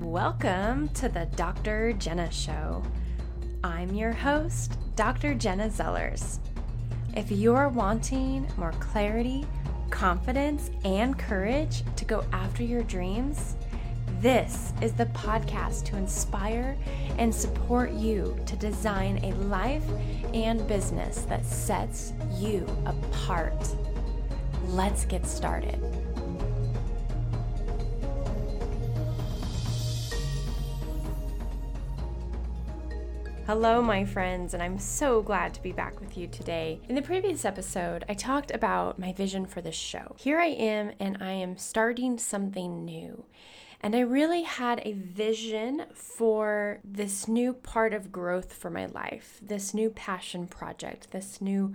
Welcome to the Dr. Jenna Show. I'm your host, Dr. Jenna Zellers. If you're wanting more clarity, confidence, and courage to go after your dreams, this is the podcast to inspire and support you to design a life and business that sets you apart. Let's get started. Hello, my friends, and I'm so glad to be back with you today. In the previous episode, I talked about my vision for this show. Here I am, and I am starting something new. And I really had a vision for this new part of growth for my life, this new passion project, this new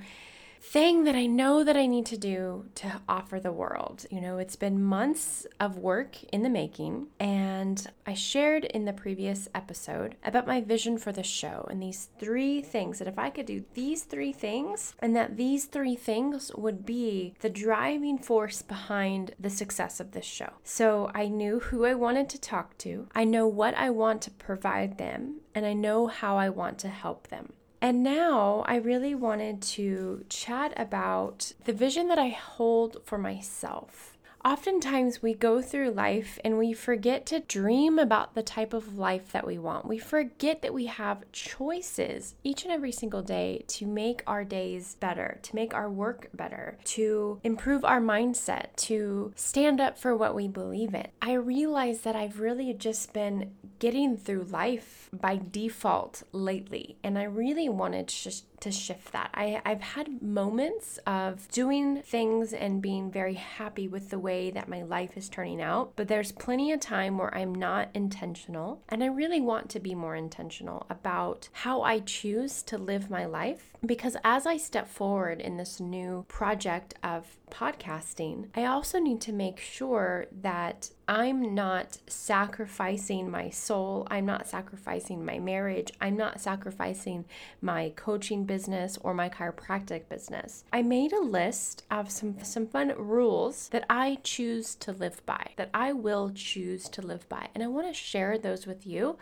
thing that I know that I need to do to offer the world. You know, it's been months of work in the making, and I shared in the previous episode about my vision for the show and these three things that if I could do these three things, and that these three things would be the driving force behind the success of this show. So I knew who I wanted to talk to, I know what I want to provide them, and I know how I want to help them. And now I really wanted to chat about the vision that I hold for myself Oftentimes, we go through life and we forget to dream about the type of life that we want. We forget that we have choices each and every single day to make our days better, to make our work better, to improve our mindset, to stand up for what we believe in. I realize that I've really just been getting through life by default lately, and I really wanted to just to shift that. I, I've had moments of doing things and being very happy with the way that my life is turning out, but there's plenty of time where I'm not intentional. And I really want to be more intentional about how I choose to live my life because as I step forward in this new project of podcasting, I also need to make sure that I'm not sacrificing my soul. I'm not sacrificing my marriage. I'm not sacrificing my coaching business or my chiropractic business. I made a list of some, some fun rules that I choose to live by, that I will choose to live by. And I want to share those with you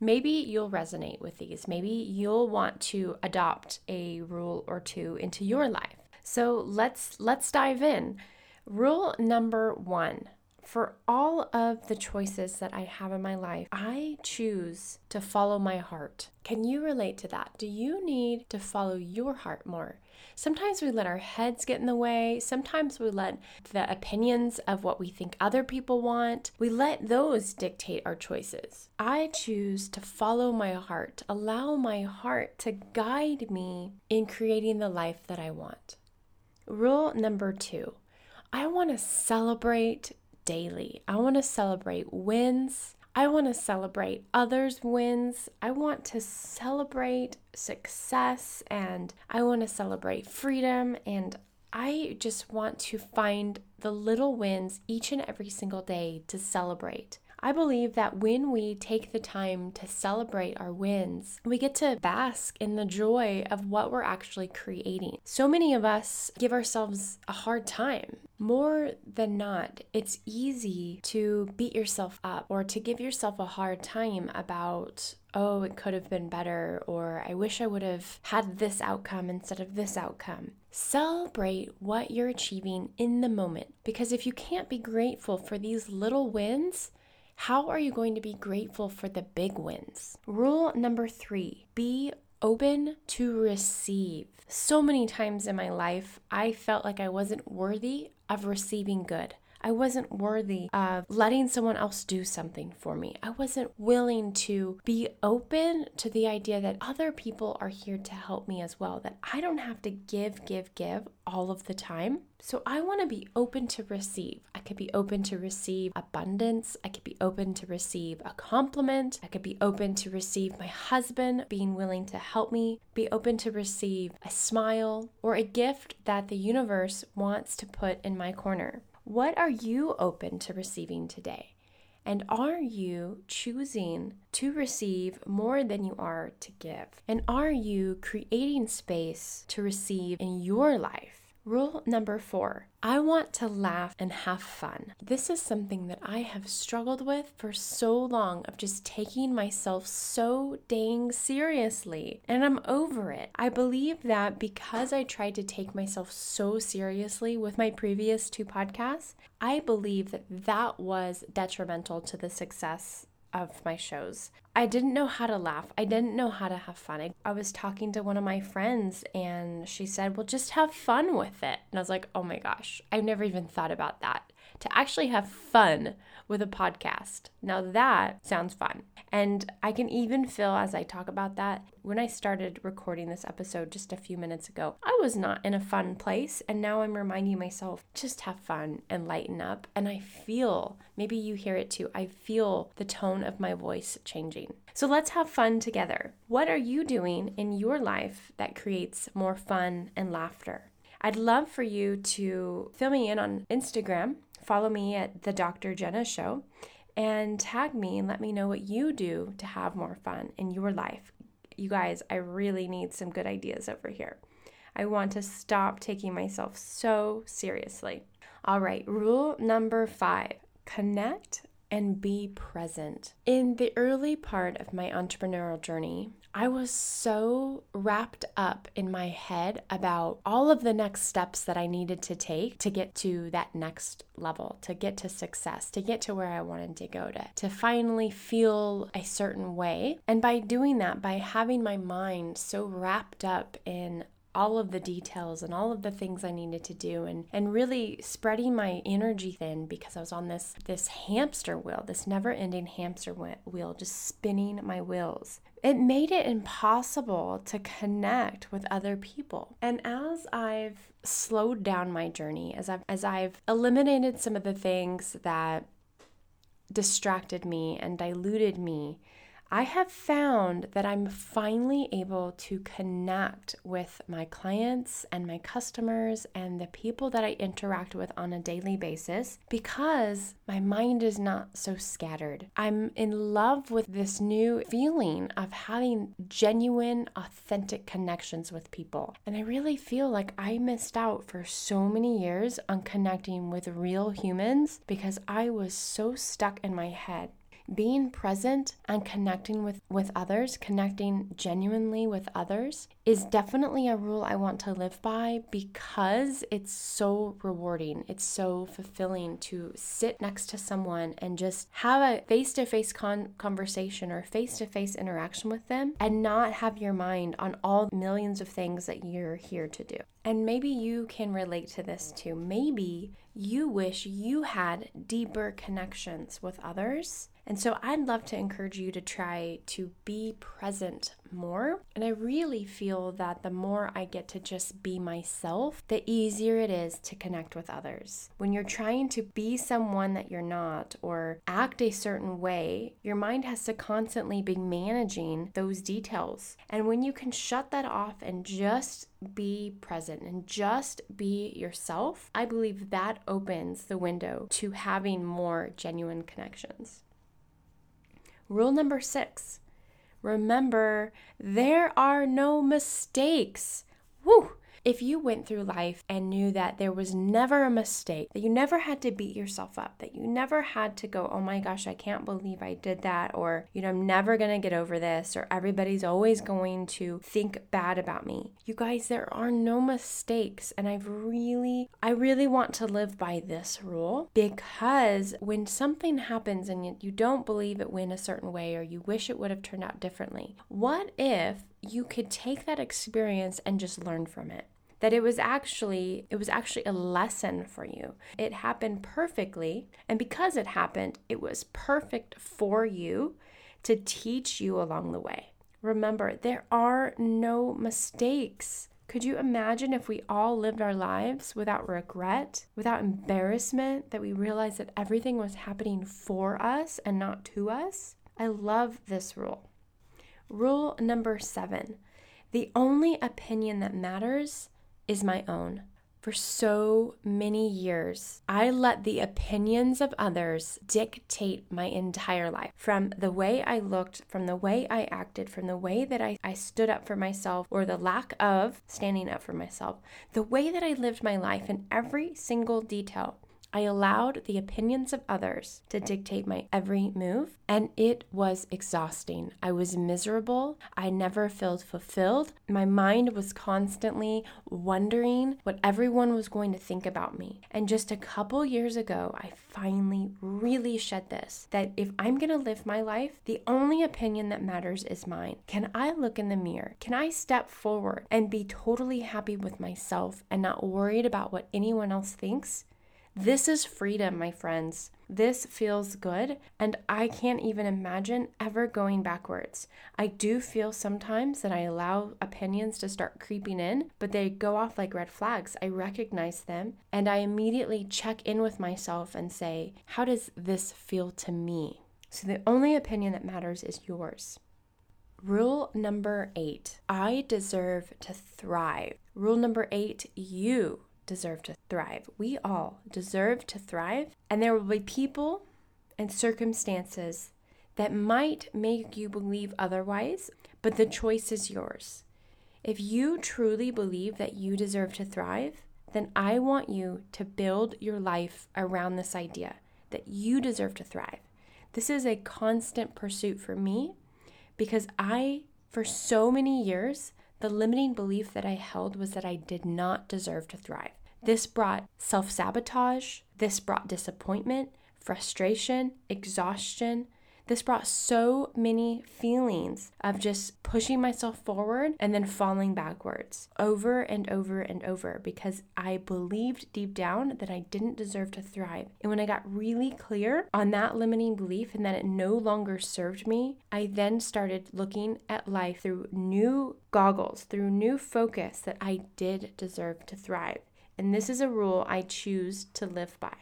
maybe you'll resonate with these. Maybe you'll want to adopt a rule or two into your life. So let's let's dive in. Rule number 1. For all of the choices that I have in my life, I choose to follow my heart. Can you relate to that? Do you need to follow your heart more? Sometimes we let our heads get in the way. Sometimes we let the opinions of what we think other people want, we let those dictate our choices. I choose to follow my heart, allow my heart to guide me in creating the life that I want. Rule number two I want to celebrate daily. I want to celebrate wins. I want to celebrate others' wins. I want to celebrate success and I want to celebrate freedom. And I just want to find the little wins each and every single day to celebrate. I believe that when we take the time to celebrate our wins, we get to bask in the joy of what we're actually creating. So many of us give ourselves a hard time. More than not, it's easy to beat yourself up or to give yourself a hard time about oh, it could have been better, or I wish I would have had this outcome instead of this outcome. Celebrate what you're achieving in the moment because if you can't be grateful for these little wins, how are you going to be grateful for the big wins? Rule number three be open to receive. So many times in my life, I felt like I wasn't worthy of receiving good. I wasn't worthy of letting someone else do something for me. I wasn't willing to be open to the idea that other people are here to help me as well, that I don't have to give, give, give all of the time. So I want to be open to receive. I could be open to receive abundance. I could be open to receive a compliment. I could be open to receive my husband being willing to help me, be open to receive a smile or a gift that the universe wants to put in my corner. What are you open to receiving today? And are you choosing to receive more than you are to give? And are you creating space to receive in your life? Rule number four I want to laugh and have fun. This is something that I have struggled with for so long of just taking myself so dang seriously, and I'm over it. I believe that because I tried to take myself so seriously with my previous two podcasts, I believe that that was detrimental to the success of my shows. I didn't know how to laugh. I didn't know how to have fun. I, I, was talking to one of my friends and she said, Well, just have fun with it. And I was like, Oh my gosh, I've never even thought about that. To actually have fun with a podcast. Now that sounds fun. And I can even feel as I talk about that, when I started recording this episode just a few minutes ago, I was not in a fun place. And now I'm reminding myself, just have fun and lighten up. And I feel, maybe you hear it too, I feel the tone of my voice changing. So let's have fun together. What are you doing in your life that creates more fun and laughter? I'd love for you to fill me in on Instagram follow me at the Dr. Jenna Show and tag me and let me know what you do to have more fun in your life. You guys, I really need some good ideas over here. I want to stop taking myself so seriously. All right, rule number five connect and be present. In the early part of my entrepreneurial journey, I was so wrapped up in my head about all of the next steps that I needed to take to get to that next level, to get to success, to get to where I wanted to go to, to finally feel a certain way. And by doing that, by having my mind so wrapped up in all of the details and all of the things I needed to do and and really spreading my energy thin because I was on this this hamster wheel, this never-ending hamster wheel just spinning my wheels. It made it impossible to connect with other people. And as I've slowed down my journey, as I've as I've eliminated some of the things that distracted me and diluted me I have found that I'm finally able to connect with my clients and my customers and the people that I interact with on a daily basis because my mind is not so scattered. I'm in love with this new feeling of having genuine, authentic connections with people. And I really feel like I missed out for so many years on connecting with real humans because I was so stuck in my head being present and connecting with, with others, connecting genuinely with others, is definitely a rule I want to live by because it's so rewarding. It's so fulfilling to sit next to someone and just have a face to face conversation or face to face interaction with them and not have your mind on all millions of things that you're here to do. And maybe you can relate to this too. Maybe you wish you had deeper connections with others and so I'd love to encourage you to try to be present more. And I really feel that the more I get to just be myself, the easier it is to connect with others. When you're trying to be someone that you're not or act a certain way, your mind has to constantly be managing those details. And when you can shut that off and just be present and just be yourself, I believe that opens the window to having more genuine connections. Rule number six remember, there are no mistakes. Woo! If you went through life and knew that there was never a mistake, that you never had to beat yourself up, that you never had to go, oh my gosh, I can't believe I did that, or, you know, I'm never gonna get over this, or everybody's always going to think bad about me. You guys, there are no mistakes. And I've really, I really want to live by this rule because when something happens and you don't believe it went a certain way or you wish it would have turned out differently, what if you could take that experience and just learn from it that it was actually it was actually a lesson for you it happened perfectly and because it happened it was perfect for you to teach you along the way remember there are no mistakes could you imagine if we all lived our lives without regret, without embarrassment, that we realized that everything was happening for us and not to us? I love this rule. Rule number seven the only opinion that matters is my own. For so many years, I let the opinions of others dictate my entire life. From the way I looked, from the way I acted, from the way that I, I stood up for myself, or the lack of standing up for myself, the way that I lived my life in every single detail I allowed the opinions of others to dictate my every move, and it was exhausting. I was miserable. I never felt fulfilled. My mind was constantly wondering what everyone was going to think about me. And just a couple years ago, I finally really shed this that if I'm going to live my life, the only opinion that matters is mine. Can I look in the mirror? Can I step forward and be totally happy with myself and not worried about what anyone else thinks? This is freedom, my friends. This feels good, and I can't even imagine ever going backwards. I do feel sometimes that I allow opinions to start creeping in, but they go off like red flags. I recognize them, and I immediately check in with myself and say, How does this feel to me? So the only opinion that matters is yours. Rule number eight I deserve to thrive. Rule number eight you deserve to thrive. We all deserve to thrive. And there will be people and circumstances that might make you believe otherwise, but the choice is yours. If you truly believe that you deserve to thrive, then I want you to build your life around this idea that you deserve to thrive. This is a constant pursuit for me because I, for so many years, the limiting belief that I held was that I did not deserve to thrive. This brought self sabotage, this brought disappointment, frustration, exhaustion. This brought so many feelings of just pushing myself forward and then falling backwards over and over and over because I believed deep down that I didn't deserve to thrive. And when I got really clear on that limiting belief and that it no longer served me, I then started looking at life through new goggles, through new focus that I did deserve to thrive. And this is a rule I choose to live by.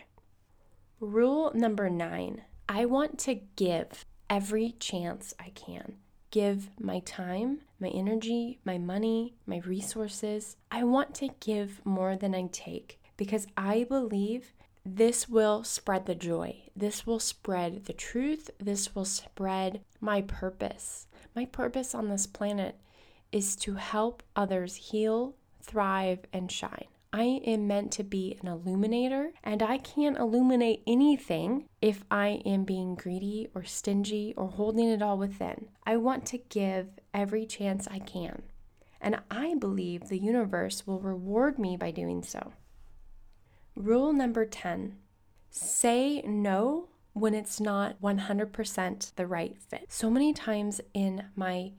Rule number nine I want to give every chance I can. Give my time, my energy, my money, my resources. I want to give more than I take because I believe this will spread the joy. This will spread the truth. This will spread my purpose. My purpose on this planet is to help others heal, thrive, and shine. I am meant to be an illuminator, and I can't illuminate anything if I am being greedy or stingy or holding it all within. I want to give every chance I can, and I believe the universe will reward me by doing so. Rule number 10 say no when it's not 100% the right fit. So many times in my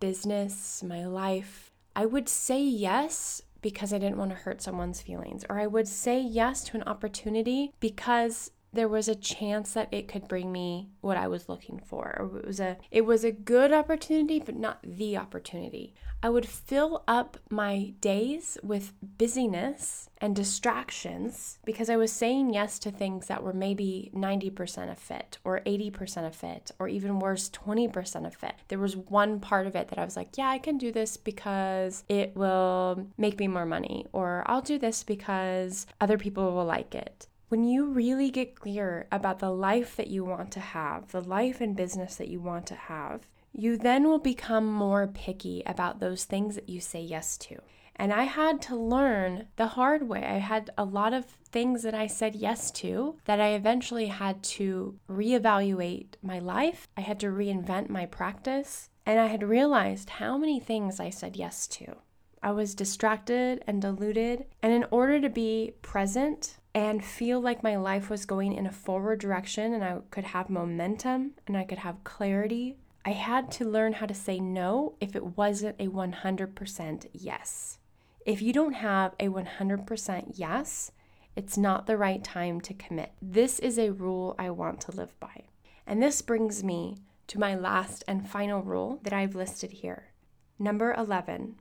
business, my life, I would say yes because I didn't want to hurt someone's feelings, or I would say yes to an opportunity because there was a chance that it could bring me what I was looking for. It was a it was a good opportunity, but not the opportunity. I would fill up my days with busyness and distractions because I was saying yes to things that were maybe 90% a fit or 80% a fit or even worse 20% a fit. There was one part of it that I was like, yeah, I can do this because it will make me more money or I'll do this because other people will like it. When you really get clear about the life that you want to have, the life and business that you want to have, you then will become more picky about those things that you say yes to. And I had to learn the hard way. I had a lot of things that I said yes to that I eventually had to reevaluate my life. I had to reinvent my practice. And I had realized how many things I said yes to. I was distracted and deluded. And in order to be present and feel like my life was going in a forward direction and I could have momentum and I could have clarity, I had to learn how to say no if it wasn't a 100% yes. If you don't have a 100% yes, it's not the right time to commit. This is a rule I want to live by. And this brings me to my last and final rule that I've listed here. Number 11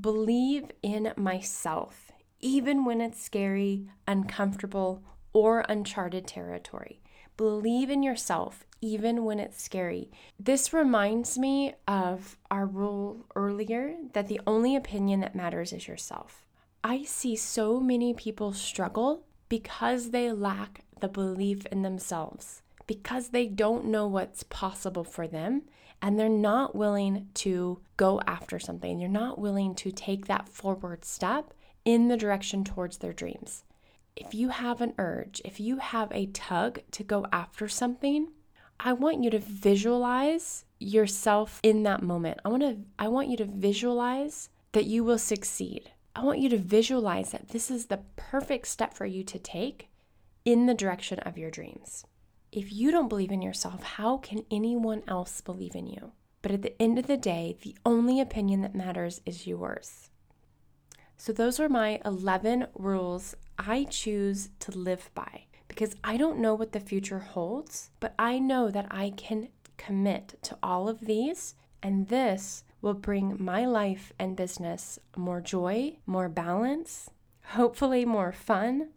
believe in myself, even when it's scary, uncomfortable, or uncharted territory. Believe in yourself even when it's scary. This reminds me of our rule earlier that the only opinion that matters is yourself. I see so many people struggle because they lack the belief in themselves, because they don't know what's possible for them, and they're not willing to go after something. They're not willing to take that forward step in the direction towards their dreams. If you have an urge, if you have a tug to go after something, I want you to visualize yourself in that moment. I want to I want you to visualize that you will succeed. I want you to visualize that this is the perfect step for you to take in the direction of your dreams. If you don't believe in yourself, how can anyone else believe in you? But at the end of the day, the only opinion that matters is yours. So, those are my 11 rules I choose to live by because I don't know what the future holds, but I know that I can commit to all of these, and this will bring my life and business more joy, more balance, hopefully more fun.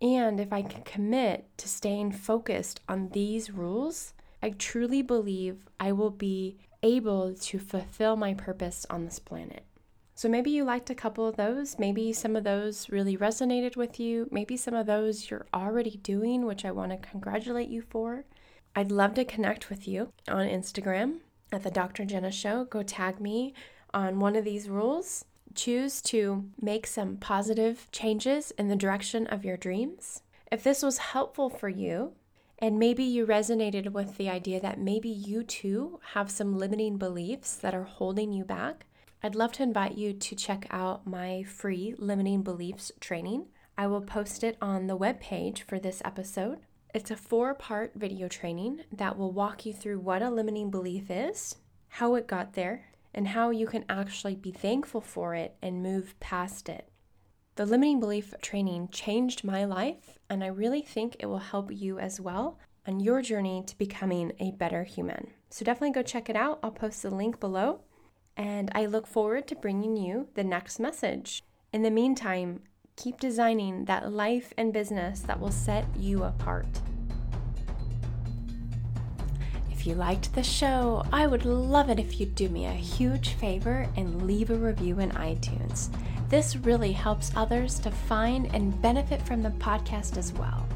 And if I can commit to staying focused on these rules, I truly believe I will be able to fulfill my purpose on this planet. So maybe you liked a couple of those. Maybe some of those really resonated with you. Maybe some of those you're already doing, which I want to congratulate you for. I'd love to connect with you on Instagram at the Dr. Jenna Show. Go tag me on one of these rules. Choose to make some positive changes in the direction of your dreams. If this was helpful for you, and maybe you resonated with the idea that maybe you too have some limiting beliefs that are holding you back, I'd love to invite you to check out my free limiting beliefs training. I will post it on the web page for this episode. It's a four part video training that will walk you through what a limiting belief is, how it got there, and how you can actually be thankful for it and move past it. The limiting belief training changed my life, and I really think it will help you as well on your journey to becoming a better human. So definitely go check it out. I'll post the link below and I look forward to bringing you the next message. In the meantime, keep designing that life and business that will set you apart. If you liked the show, I would love it if you'd do me a huge favor and leave a review in iTunes. This really helps others to find and benefit from the podcast as well.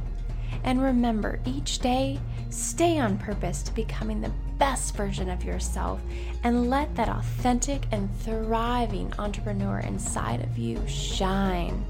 And remember, each day, stay on purpose to becoming the best version of yourself and let that authentic and thriving entrepreneur inside of you shine.